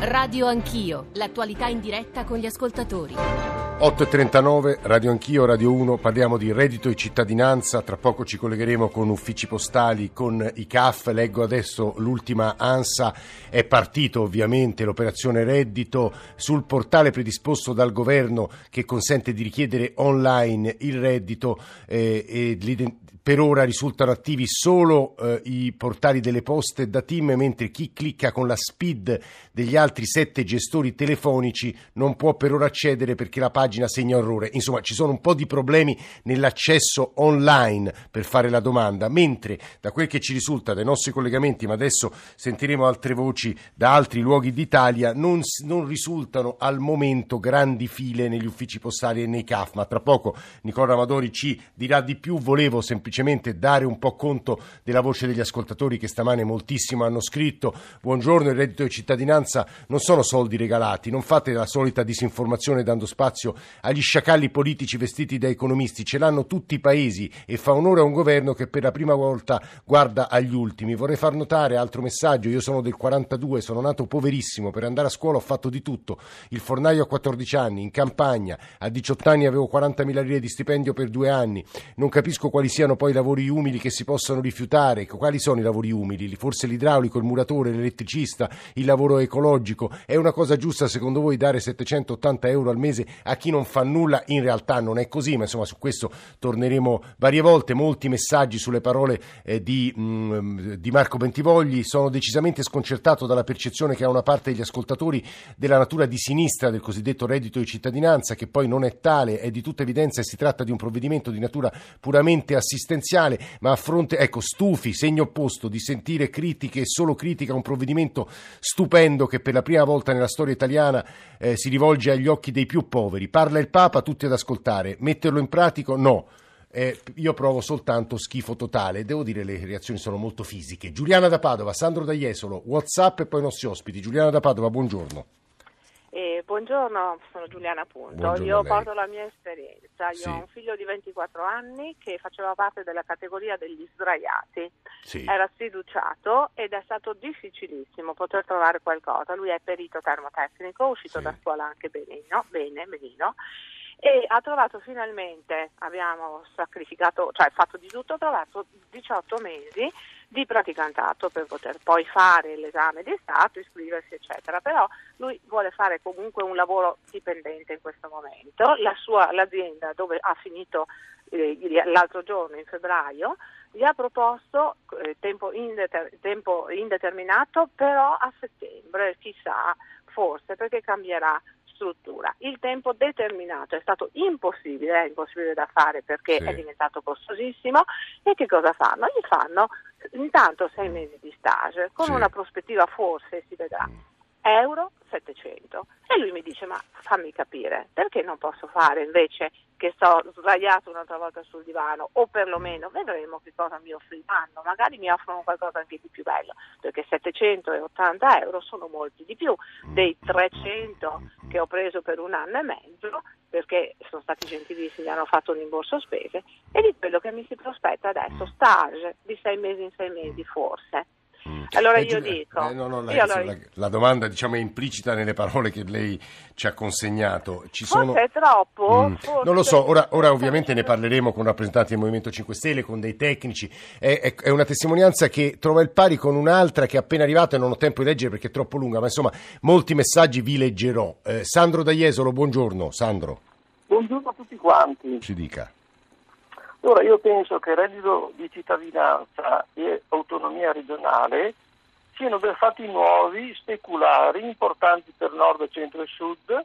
Radio Anch'io, l'attualità in diretta con gli ascoltatori. 8.39, Radio Anch'io, Radio 1, parliamo di reddito e cittadinanza, tra poco ci collegheremo con uffici postali, con i CAF, leggo adesso l'ultima ANSA, è partito ovviamente l'operazione reddito. Sul portale predisposto dal governo che consente di richiedere online il reddito eh, e per ora risultano attivi solo eh, i portali delle poste da team, mentre chi clicca con la speed degli altri sette gestori telefonici non può per ora accedere perché la pagina segna errore. Insomma, ci sono un po' di problemi nell'accesso online per fare la domanda, mentre da quel che ci risulta dai nostri collegamenti, ma adesso sentiremo altre voci da altri luoghi d'Italia, non, non risultano al momento grandi file negli uffici postali e nei CAF, ma tra poco Nicola Amadori ci dirà di più. Volevo semplicemente semplicemente dare un po' conto della voce degli ascoltatori che stamane moltissimo hanno scritto. Buongiorno, il reddito di cittadinanza non sono soldi regalati, non fate la solita disinformazione dando spazio agli sciacalli politici vestiti da economisti, ce l'hanno tutti i paesi e fa onore a un governo che per la prima volta guarda agli ultimi. Vorrei far notare altro messaggio, io sono del 42, sono nato poverissimo, per andare a scuola ho fatto di tutto, il fornaio a 14 anni, in campagna, a 18 anni avevo 40.000 lire di stipendio per due anni, non capisco quali siano poi i lavori umili che si possono rifiutare. Quali sono i lavori umili? Forse l'idraulico, il muratore, l'elettricista, il lavoro ecologico. È una cosa giusta secondo voi dare 780 euro al mese a chi non fa nulla? In realtà non è così, ma insomma su questo torneremo varie volte. Molti messaggi sulle parole eh, di, mh, mm, di Marco Bentivogli. Sono decisamente sconcertato dalla percezione che ha una parte degli ascoltatori della natura di sinistra del cosiddetto reddito di cittadinanza, che poi non è tale, è di tutta evidenza e si tratta di un provvedimento di natura puramente assistenziale assistenziale, ma a fronte, ecco, stufi, segno opposto di sentire critiche e solo critica a un provvedimento stupendo che per la prima volta nella storia italiana eh, si rivolge agli occhi dei più poveri. Parla il Papa, tutti ad ascoltare. Metterlo in pratico? No. Eh, io provo soltanto schifo totale. Devo dire le reazioni sono molto fisiche. Giuliana da Padova, Sandro da Jesolo, Whatsapp e poi i nostri ospiti. Giuliana da Padova, buongiorno. Eh, buongiorno, sono Giuliana Punto. Buongiorno Io porto la mia esperienza. Io Sì. ho un figlio di 24 anni che faceva parte della categoria degli sdraiati. Sì. Era sfiduciato ed è stato difficilissimo poter trovare qualcosa. Lui è perito termotecnico, uscito Sì. da scuola anche benino, bene, benino. E ha trovato finalmente, abbiamo sacrificato, cioè fatto di tutto, ha trovato 18 mesi di praticantato per poter poi fare l'esame di Stato, iscriversi eccetera, però lui vuole fare comunque un lavoro dipendente in questo momento, La sua, l'azienda dove ha finito eh, l'altro giorno in febbraio gli ha proposto eh, tempo, indeter- tempo indeterminato però a settembre, chissà, forse perché cambierà struttura. Il tempo determinato è stato impossibile, è impossibile da fare perché Sì. è diventato costosissimo e che cosa fanno? Gli fanno intanto sei mesi di stage con Sì. una prospettiva forse si vedrà Mm. euro 700 e lui mi dice ma fammi capire perché non posso fare invece che sto sdraiato un'altra volta sul divano o perlomeno vedremo che cosa mi offriranno magari mi offrono qualcosa anche di più bello perché 780 euro sono molti di più dei 300 che ho preso per un anno e mezzo perché sono stati gentilissimi, hanno fatto un rimborso spese e di quello che mi si prospetta adesso, stage di sei mesi in sei mesi forse. Mm. Allora Eh, io Giulia- dico, eh, no, no, lei- io allora- la, la domanda diciamo, è implicita nelle parole che lei ci ha consegnato. Ci forse sono... è troppo, Mm. forse- Non lo so, ora, ora ovviamente ne parleremo con rappresentanti del Movimento 5 Stelle, con dei tecnici. È, è- è una testimonianza che trova il pari con un'altra che è appena arrivata e non ho tempo di leggere perché è troppo lunga, ma insomma molti messaggi vi leggerò. Eh, Sandro da Jesolo, buongiorno. Sandro, Buongiorno a tutti quanti. ci dica. Allora, io penso che reddito di cittadinanza e autonomia regionale siano due fatti nuovi, speculari, importanti per nord, centro e sud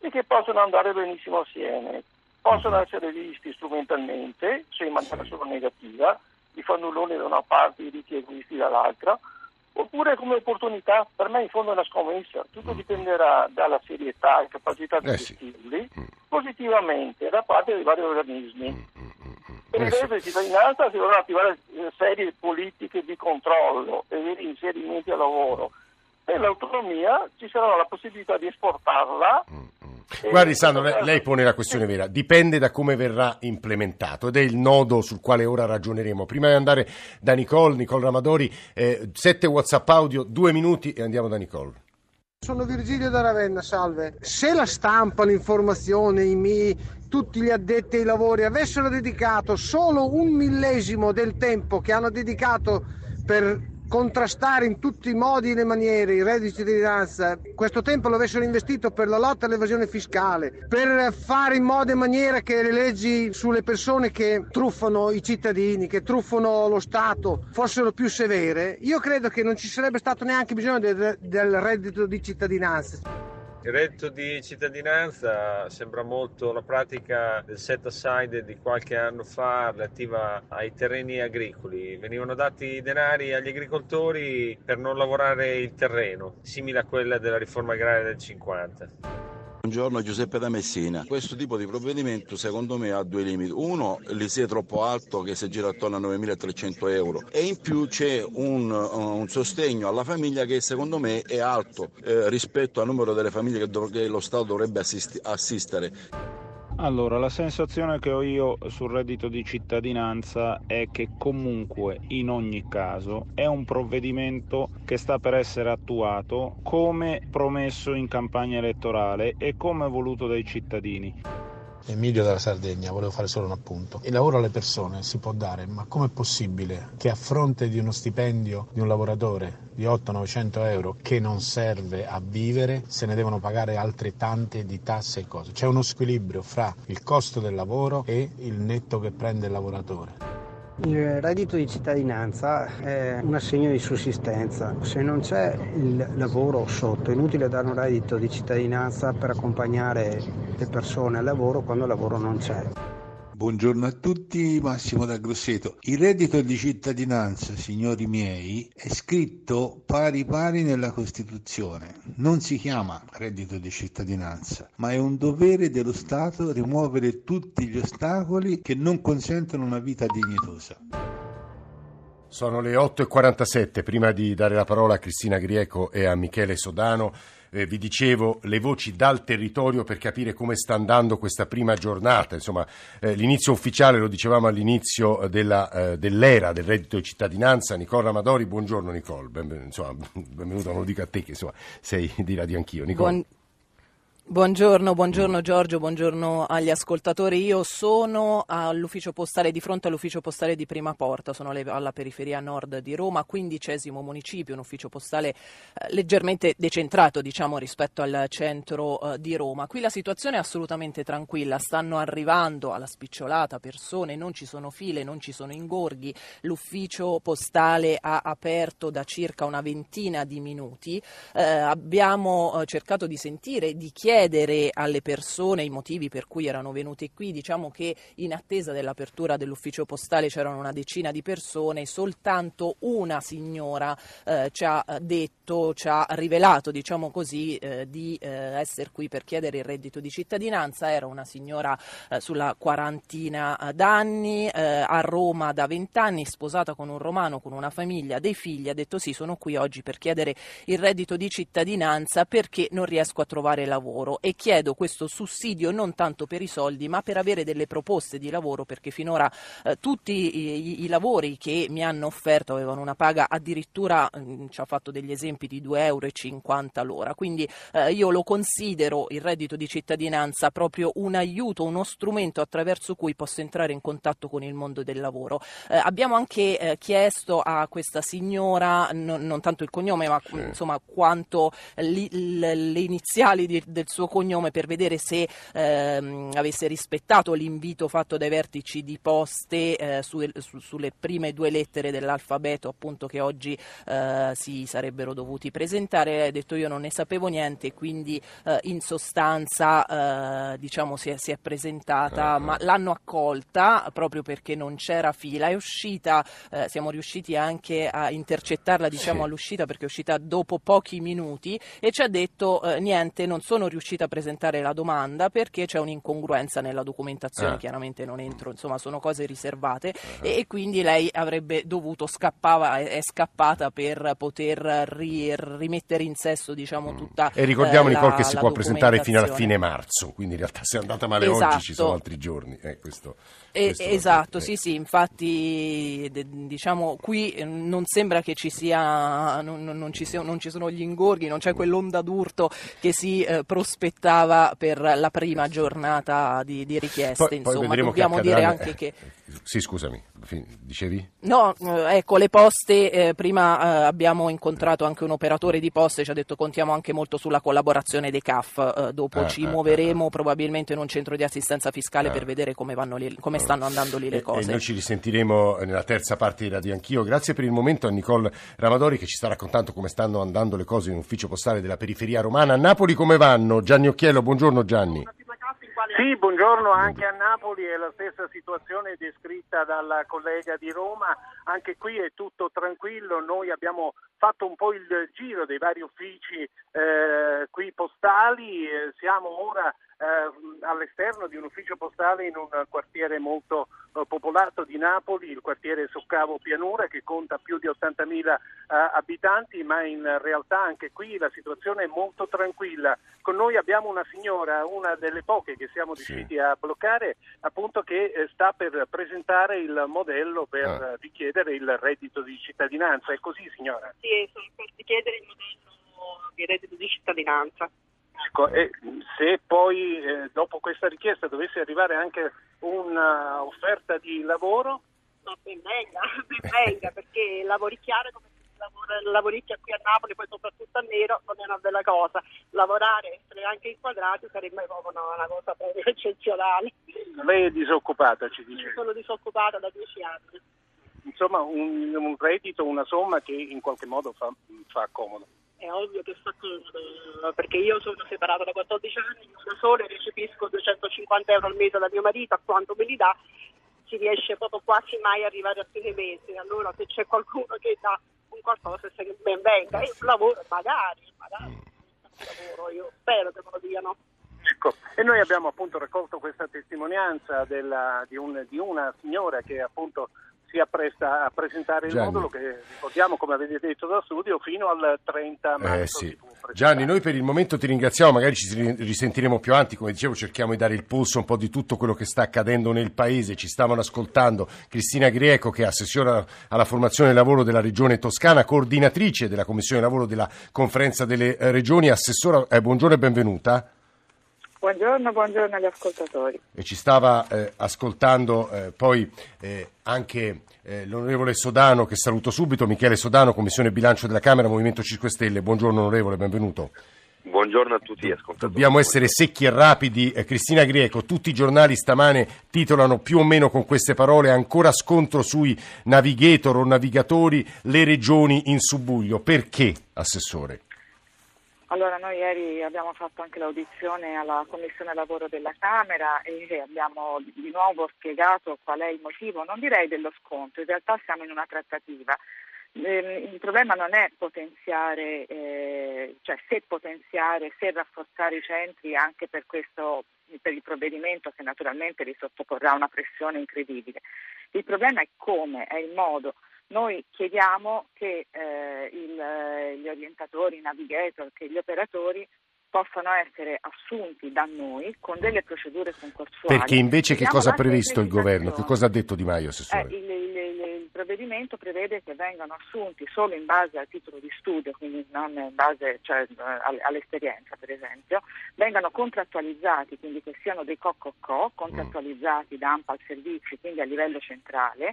e che possono andare benissimo assieme. Possono essere visti strumentalmente, se in maniera solo negativa, i fannulloni da una parte e i ricchi egoisti dall'altra, oppure come opportunità, per me in fondo è una scommessa, tutto dipenderà dalla serietà e capacità di Eh sì. gestirli positivamente da parte dei vari organismi. Per Eh il reddito di cittadinanza si dovranno attivare eh, serie politiche di controllo e veri inserimenti al lavoro. Per l'autonomia ci sarà la possibilità di esportarla. Guardi Sandro, lei, lei pone la questione vera, dipende da come verrà implementato ed è il nodo sul quale ora ragioneremo. Prima di andare da Nicole, Nicole Ramadori, eh, sette WhatsApp audio, due minuti e andiamo da Nicole. Sono Virgilio da Ravenna, salve. Se la stampa, l'informazione, i miei, tutti gli addetti ai lavori avessero dedicato solo un millesimo del tempo che hanno dedicato per contrastare in tutti i modi e le maniere il reddito di cittadinanza, questo tempo lo avessero investito per la lotta all'evasione fiscale, per fare in modo e maniera che le leggi sulle persone che truffano i cittadini, che truffano lo Stato, fossero più severe, io credo che non ci sarebbe stato neanche bisogno del, del reddito di cittadinanza. Il reddito di cittadinanza sembra molto la pratica del set aside di qualche anno fa relativa ai terreni agricoli. Venivano dati denari agli agricoltori per non lavorare il terreno, simile a quella della riforma agraria del 50. Buongiorno Giuseppe da Messina. Questo tipo di provvedimento secondo me ha due limiti. Uno, l'ISEE è troppo alto che si gira attorno a 9.300 euro e in più c'è un, un, sostegno alla famiglia che secondo me è alto eh, rispetto al numero delle famiglie che, dov- che lo Stato dovrebbe assisti- assistere. Allora, la sensazione che ho io sul reddito di cittadinanza è che comunque, in ogni caso, è un provvedimento che sta per essere attuato come promesso in campagna elettorale e come voluto dai cittadini. Emilio della Sardegna, volevo fare solo un appunto. Il lavoro alle persone si può dare, ma com'è possibile che a fronte di uno stipendio di un lavoratore di 800-900 euro che non serve a vivere, se ne devono pagare altre tante di tasse e cose? C'è uno squilibrio fra il costo del lavoro e il netto che prende il lavoratore. Il reddito di cittadinanza è un assegno di sussistenza. Se non c'è il lavoro sotto, è inutile dare un reddito di cittadinanza per accompagnare le persone al lavoro quando il lavoro non c'è. Buongiorno a tutti, Massimo da Grosseto. Il reddito di cittadinanza, signori miei, è scritto pari pari nella Costituzione. Non si chiama reddito di cittadinanza, ma è un dovere dello Stato rimuovere tutti gli ostacoli che non consentono una vita dignitosa. Sono le 8.47, prima di dare la parola a Cristina Grieco e a Michele Sodano eh, vi dicevo le voci dal territorio per capire come sta andando questa prima giornata. Insomma, eh, l'inizio ufficiale lo dicevamo all'inizio della, eh, dell'era del reddito di cittadinanza. Nicola Amadori, buongiorno Nicole, benvenuto, insomma, benvenuto, non lo dico a te che insomma, sei di Radio Anch'io. Nicole. Buon... Buongiorno, buongiorno Giorgio, buongiorno agli ascoltatori. Io sono all'ufficio postale di fronte all'ufficio postale di Prima Porta, sono alla periferia nord di Roma, quindicesimo municipio, un ufficio postale eh, leggermente decentrato diciamo, rispetto al centro eh, di Roma. Qui la situazione è assolutamente tranquilla, stanno arrivando alla spicciolata persone, non ci sono file, non ci sono ingorghi, l'ufficio postale ha aperto da circa una ventina di minuti, eh, abbiamo eh, cercato di sentire, di chiedere chiedere alle persone i motivi per cui erano venute qui. Diciamo che in attesa dell'apertura dell'ufficio postale c'erano una decina di persone, soltanto una signora eh, ci ha detto, ci ha rivelato, diciamo così, eh, di eh, essere qui per chiedere il reddito di cittadinanza. Era una signora eh, sulla quarantina d'anni, eh, a Roma da vent'anni, sposata con un romano, con una famiglia, dei figli. Ha detto sì, sono qui oggi per chiedere il reddito di cittadinanza perché non riesco a trovare lavoro lavoro e chiedo questo sussidio non tanto per i soldi ma per avere delle proposte di lavoro perché finora eh, tutti i, i, lavori che mi hanno offerto avevano una paga addirittura mh, mm, ci ha fatto degli esempi di 2,50 euro l'ora quindi eh, io lo considero il reddito di cittadinanza proprio un aiuto uno strumento attraverso cui posso entrare in contatto con il mondo del lavoro eh, abbiamo anche eh, chiesto a questa signora non, non tanto il cognome ma sì. insomma quanto li, le, le iniziali di, del suo cognome per vedere se ehm, avesse rispettato l'invito fatto dai vertici di poste eh, su, su, sulle prime due lettere dell'alfabeto appunto che oggi eh, si sarebbero dovuti presentare. Ha detto io non ne sapevo niente, quindi eh, in sostanza eh, diciamo si è, si è presentata, ma l'hanno accolta proprio perché non c'era fila. È uscita, eh, siamo riusciti anche a intercettarla diciamo sì. all'uscita perché è uscita dopo pochi minuti e ci ha detto eh, niente, non sono riuscita riuscita a presentare la domanda perché c'è un'incongruenza nella documentazione, Ah. chiaramente non entro, insomma sono cose riservate e, e quindi lei avrebbe dovuto, scappava, è, è scappata per poter ri- rimettere in sesto diciamo tutta E ricordiamo eh, Nicole che si può presentare fino alla fine marzo, quindi in realtà se è andata male oggi ci Esatto. sono altri giorni. Eh, questo, Eh, esatto, sì, sì, infatti diciamo qui eh, non sembra che ci sia, non, non- ci sia- non ci sono gli ingorghi, non c'è quell'onda d'urto che si eh, prospettava per la prima giornata di, di richieste, Poi, poi insomma, vedremo che dobbiamo dire anche che... Sì, scusami, dicevi? No, eh, ecco, le poste, eh, prima eh, abbiamo incontrato anche un operatore di poste, ci ha detto contiamo anche molto sulla collaborazione dei CAF, eh, dopo Ah, ci ah, muoveremo probabilmente in un centro di assistenza fiscale per vedere come, vanno lì- come stanno andando lì le cose. E noi ci risentiremo nella terza parte di Radio Anch'io. Grazie per il momento a Nicole Ramadori che ci sta raccontando come stanno andando le cose in ufficio postale della periferia romana. A Napoli come vanno? Gianni Occhiello, buongiorno Gianni. Sì, buongiorno anche a Napoli, è la stessa situazione descritta dalla collega di Roma, anche qui è tutto tranquillo, noi abbiamo fatto un po' il giro dei vari uffici eh, qui postali, siamo ora eh, all'esterno di un ufficio postale in un quartiere molto eh, popolato di Napoli, il quartiere Soccavo Pianura che conta più di 80.000 eh, abitanti, ma in realtà anche qui la situazione è molto tranquilla. Con noi abbiamo una signora, una delle poche che siamo riusciti a bloccare, appunto che eh, sta per presentare il modello per Ah. eh, richiedere il reddito di cittadinanza. È così signora? Sì, sono per richiedere il modello di reddito di cittadinanza. Ecco, e se poi eh, dopo questa richiesta dovesse arrivare anche un'offerta di lavoro, No, ben venga, ben venga, perché lavoricchiare come si lavora, lavoricchia qui a Napoli, poi soprattutto a Nero, non è una bella cosa. Lavorare, essere anche inquadrati sarebbe proprio una, una cosa proprio eccezionale. lei è disoccupata, ci dice. Sono disoccupata da dieci anni. Insomma, un, un reddito, una somma che in qualche modo fa, fa comodo. È ovvio che fa comodo, perché io sono separata da 14 anni, da sola e recepisco 250 euro al mese da mio marito, a quanto me li dà, si riesce proprio quasi mai a arrivare a fine mese. Allora se c'è qualcuno che dà un qualcosa, se ben venga, un lavoro magari, magari, lavoro, io spero che me lo diano. Ecco, e noi abbiamo appunto raccolto questa testimonianza della- di, un- di una signora che appunto si appresta a presentare il Gianni. modulo che ricordiamo come avete detto da studio fino al 30 marzo. Eh, sì. Gianni, noi per il momento ti ringraziamo, magari ci ri- risentiremo più avanti, come dicevo cerchiamo di dare il polso un po' di tutto quello che sta accadendo nel paese, ci stavano ascoltando Cristina Grieco che è assessora alla formazione e lavoro della regione toscana, coordinatrice della commissione lavoro della conferenza delle eh, regioni, assessora, eh, buongiorno e benvenuta. Buongiorno, buongiorno agli ascoltatori. E ci stava eh, ascoltando eh, poi eh, anche eh, l'onorevole Sodano, che saluto subito, Michele Sodano, Commissione Bilancio della Camera, Movimento 5 Stelle. Buongiorno onorevole, benvenuto. Buongiorno a tutti gli ascoltatori. Dobbiamo essere secchi e rapidi. Eh, Cristina Grieco, tutti i giornali stamane titolano più o meno con queste parole ancora scontro sui navigator o navigatori, le regioni in subbuglio. Perché, Assessore? Allora, noi ieri abbiamo fatto anche l'audizione alla Commissione Lavoro della Camera e abbiamo di nuovo spiegato qual è il motivo, non direi dello scontro, in realtà siamo in una trattativa. Ehm, Il problema non è potenziare, eh, cioè se potenziare, se rafforzare i centri anche per questo per il provvedimento che naturalmente li sottoporrà a una pressione incredibile. Il problema è come, è il modo. Noi chiediamo che eh, il, eh, gli orientatori, i navigator, che gli operatori possano essere assunti da noi con delle procedure concorsuali. Perché invece che cosa ha previsto il governo? Che cosa ha detto Di Maio, Eh, Assessore? il- il provvedimento prevede che vengano assunti solo in base al titolo di studio, quindi non in base cioè, eh, all- all'esperienza per esempio, vengano contrattualizzati, quindi che siano dei co-co-co, contrattualizzati da AMPAL Servizi, quindi a livello centrale,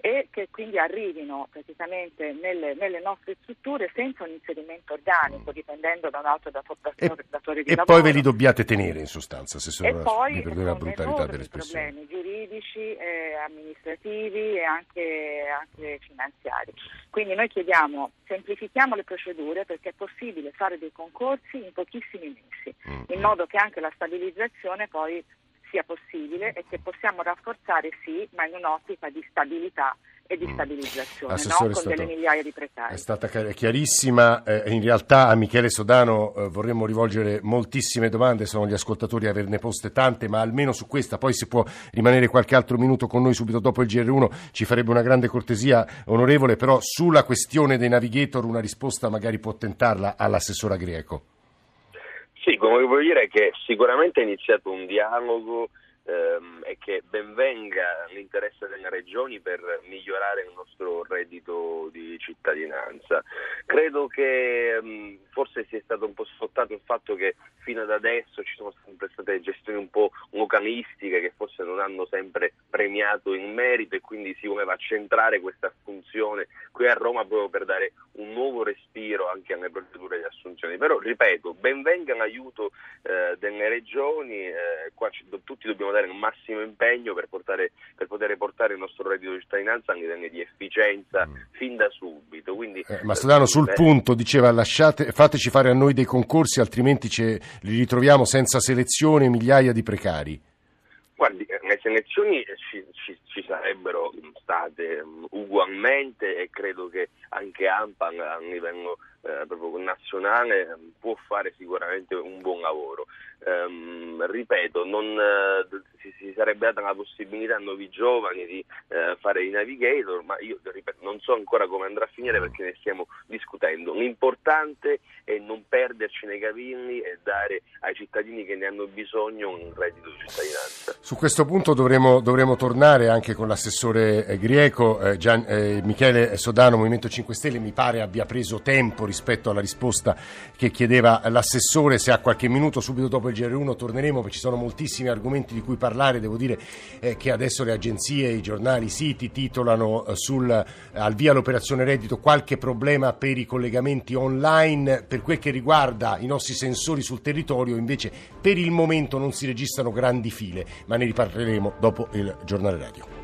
e che quindi arrivino praticamente nelle, nelle nostre strutture senza un inserimento organico, dipendendo da un altro dato- datore, datore di E lavoro. poi ve li dobbiate tenere in sostanza, Assessore. E poi mi la brutalità dell'espressione. problemi giuridici, eh, amministrativi e anche, anche finanziari. Quindi noi chiediamo semplifichiamo le procedure perché è possibile fare dei concorsi in pochissimi mesi, Mm. in modo che anche la stabilizzazione poi sia possibile e che possiamo rafforzare sì, ma in un'ottica di stabilità e di stabilizzazione, no? Con stato- delle migliaia di precari. È stata chiar- chiarissima, eh, in realtà a Michele Sodano eh, vorremmo rivolgere moltissime domande, sono gli ascoltatori a averne poste tante, ma almeno su questa poi si può rimanere qualche altro minuto con noi subito dopo il GR1, ci farebbe una grande cortesia onorevole, però sulla questione dei navigator una risposta magari può tentarla all'assessora Grieco. Sì, come voglio dire che sicuramente è iniziato un dialogo ehm, e che benvenga l'interesse delle regioni per migliorare il nostro reddito di cittadinanza. Credo che ehm, forse sia stato un po' sfruttato il fatto che fino ad adesso ci sono sempre state gestioni un po' localistiche che forse non hanno sempre premiato in merito e quindi si voleva accentrare questa funzione qui a Roma proprio per dare un nuovo respiro anche alle procedure di assunzione. Però ripeto, benvenga l'aiuto eh, delle regioni, eh, qua ci- tutti dobbiamo dare il massimo impegno per, portare, per poter portare il nostro reddito di cittadinanza a livelli di efficienza fin da subito. Quindi, Eh, ma Sodano sul eh, punto diceva lasciate, fateci fare a noi dei concorsi altrimenti ce li ritroviamo senza selezione migliaia di precari. Guardi, eh, le selezioni ci, ci- ci sarebbero state mm, ugualmente e credo che anche AMPAN a livello eh, proprio nazionale mm, può fare sicuramente un buon lavoro. Ehm, ripeto, non, eh, si, si sarebbe data la possibilità a nuovi giovani di eh, fare i navigator, ma io ripeto, non so ancora come andrà a finire perché ne stiamo discutendo. L'importante è non perderci nei cavilli e dare ai cittadini che ne hanno bisogno un reddito di cittadinanza. Su questo punto dovremo, dovremo tornare anche con l'assessore eh, Grieco. Eh, Gian- eh, Michele Sodano, Movimento 5 Stelle, mi pare abbia preso tempo rispetto alla risposta che chiedeva l'assessore. Se ha qualche minuto subito dopo il GR1 torneremo ci sono moltissimi argomenti di cui parlare. Devo dire eh, che adesso le agenzie, i giornali, i siti titolano eh, sul, al via l'operazione reddito qualche problema per i collegamenti online. Per quel che riguarda i nostri sensori sul territorio, invece, per il momento non si registrano grandi file, ma ne riparleremo dopo il giornale radio.